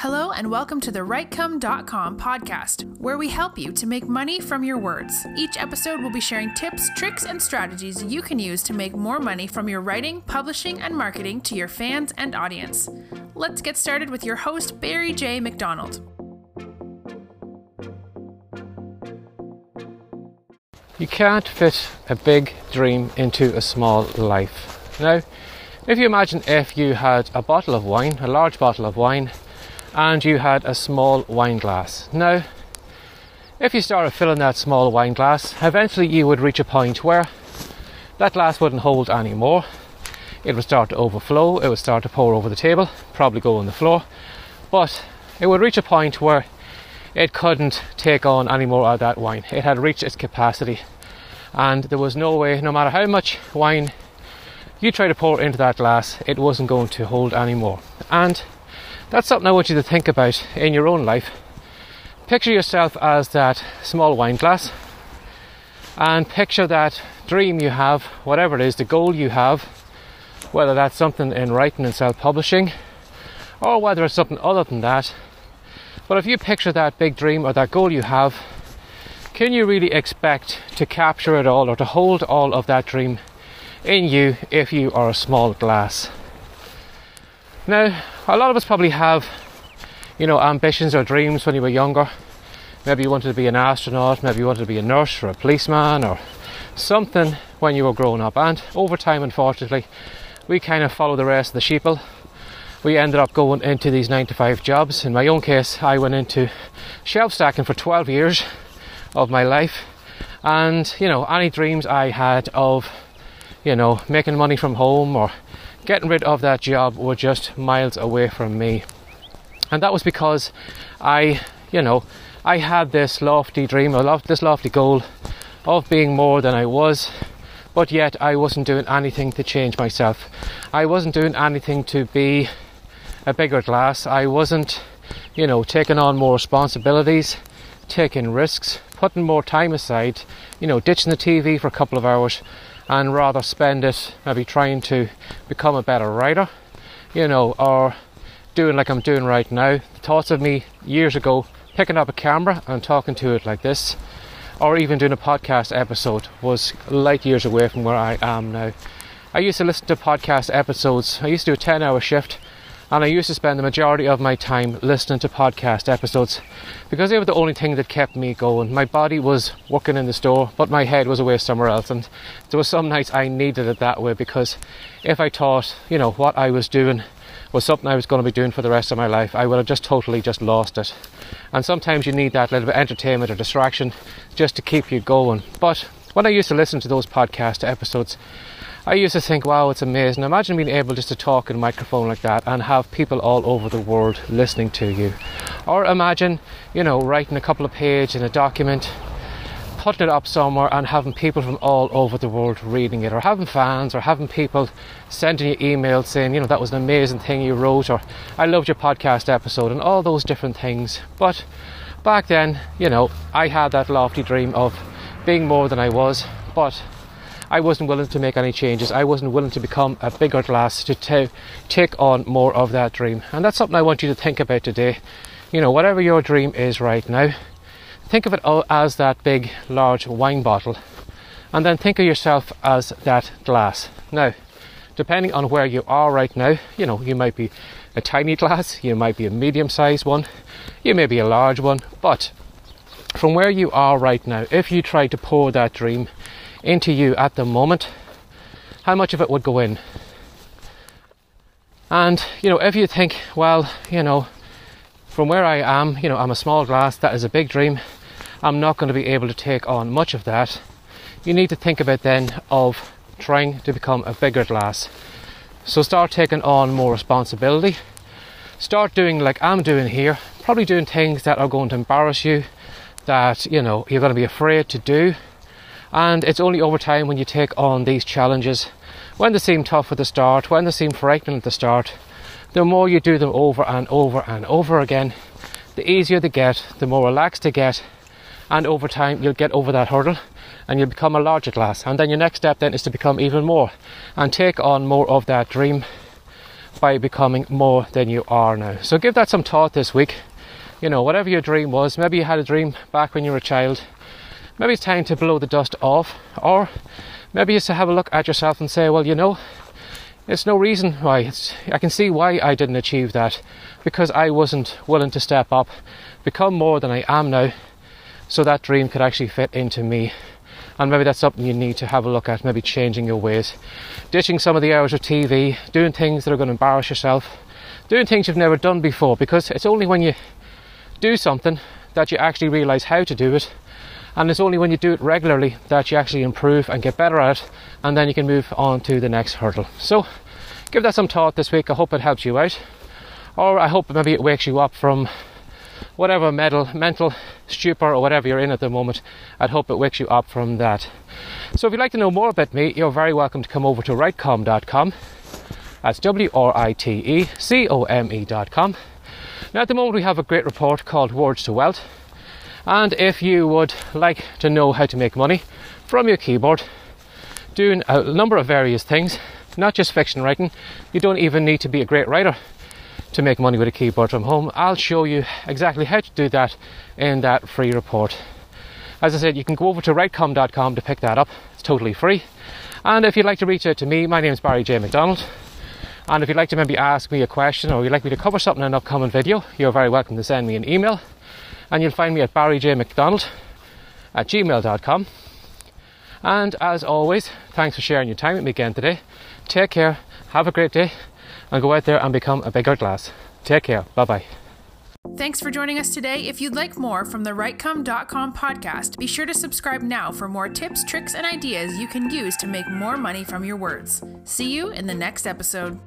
Hello, and welcome to the WriteCome.com podcast, where we help you to make money from your words. Each episode will be sharing tips, tricks, and strategies you can use to make more money from your writing, publishing, and marketing to your fans and audience. Let's get started with your host, Barry J. McDonald. You can't fit a big dream into a small life. Now, if you imagine if you had a bottle of wine, a large bottle of wine, and you had a small wine glass. Now, if you started filling that small wine glass, eventually you would reach a point where that glass wouldn't hold anymore. It would start to overflow, it would start to pour over the table, probably go on the floor, but it would reach a point where it couldn't take on any more of that wine. It had reached its capacity, and there was no way, no matter how much wine you try to pour into that glass, it wasn't going to hold anymore. And that's something I want you to think about in your own life. Picture yourself as that small wine glass and picture that dream you have, whatever it is, the goal you have, whether that's something in writing and self publishing or whether it's something other than that. But if you picture that big dream or that goal you have, can you really expect to capture it all or to hold all of that dream in you if you are a small glass? Now, a lot of us probably have, you know, ambitions or dreams when you were younger. Maybe you wanted to be an astronaut, maybe you wanted to be a nurse or a policeman or something when you were growing up. And over time, unfortunately, we kind of follow the rest of the sheeple. We ended up going into these nine to five jobs. In my own case, I went into shelf stacking for 12 years of my life. And, you know, any dreams I had of, you know, making money from home or getting rid of that job were just miles away from me. And that was because I, you know, I had this lofty dream, this lofty goal of being more than I was, but yet I wasn't doing anything to change myself. I wasn't doing anything to be a bigger glass. I wasn't, you know, taking on more responsibilities, taking risks, putting more time aside, you know, ditching the TV for a couple of hours and rather spend it maybe trying to become a better writer, you know, or doing like I'm doing right now. The thoughts of me years ago picking up a camera and talking to it like this, or even doing a podcast episode was light years away from where I am now. I used to listen to podcast episodes. I used to do a 10 hour shift and I used to spend the majority of my time listening to podcast episodes because they were the only thing that kept me going. My body was working in the store, but my head was away somewhere else, and there were some nights I needed it that way because if I thought, you know, what I was doing was something I was going to be doing for the rest of my life, I would have just totally just lost it. And sometimes you need that little bit of entertainment or distraction just to keep you going. But when I used to listen to those podcast episodes, I used to think, wow, it's amazing. Imagine being able just to talk in a microphone like that and have people all over the world listening to you. Or imagine, you know, writing a couple of pages in a document, putting it up somewhere and having people from all over the world reading it, or having fans, or having people sending you emails saying, you know, that was an amazing thing you wrote, or I loved your podcast episode, and all those different things. But back then, you know, I had that lofty dream of being more than I was, but I wasn't willing to make any changes. I wasn't willing to become a bigger glass to t- take on more of that dream. And that's something I want you to think about today. You know, whatever your dream is right now, think of it all as that big, large wine bottle. And then think of yourself as that glass. Now, depending on where you are right now, you know, you might be a tiny glass, you might be a medium sized one, you may be a large one, but from where you are right now, if you try to pour that dream into you at the moment, how much of it would go in? And, you know, if you think, well, you know, from where I am, you know, I'm a small glass, that is a big dream, I'm not going to be able to take on much of that. You need to think about then of trying to become a bigger glass. So start taking on more responsibility. Start doing like I'm doing here, probably doing things that are going to embarrass you, that, you know, you're going to be afraid to do and it's only over time when you take on these challenges, when they seem tough at the start, when they seem frightening at the start, the more you do them over and over and over again, the easier they get, the more relaxed they get, and over time you'll get over that hurdle and you'll become a larger glass. And then your next step then is to become even more and take on more of that dream. by becoming more than you are now. So give that some thought this week. You know, whatever your dream was, maybe you had a dream back when you were a child, maybe it's time to blow the dust off, or maybe it's to have a look at yourself and say, well, you know, it's no reason why. It's, I can see why I didn't achieve that because I wasn't willing to step up, become more than I am now, so that dream could actually fit into me. And maybe that's something you need to have a look at, maybe changing your ways, ditching some of the hours of TV, doing things that are going to embarrass yourself, doing things you've never done before, because it's only when you do something that you actually realize how to do it. And it's only when you do it regularly that you actually improve and get better at it, and then you can move on to the next hurdle. So, give that some thought this week. I hope it helps you out, or I hope maybe it wakes you up from whatever mental, mental stupor or whatever you're in at the moment. I'd hope it wakes you up from that. So, if you'd like to know more about me, you're very welcome to come over to writecome.com. That's W R I T E C O M E.com. Now, at the moment, we have a great report called Words to Wealth. And if you would like to know how to make money from your keyboard, doing a number of various things, not just fiction writing, you don't even need to be a great writer to make money with a keyboard from home. I'll show you exactly how to do that in that free report. As I said, you can go over to writecome.com to pick that up, it's totally free. And if you'd like to reach out to me, my name is Barry J. McDonald. And if you'd like to maybe ask me a question or you'd like me to cover something in an upcoming video, you're very welcome to send me an email. And you'll find me at barryjmcdonald at gmail.com. And as always, thanks for sharing your time with me again today. Take care, have a great day, and go out there and become a bigger glass. Take care. Bye bye. Thanks for joining us today. If you'd like more from the WriteCome.com podcast, be sure to subscribe now for more tips, tricks, and ideas you can use to make more money from your words. See you in the next episode.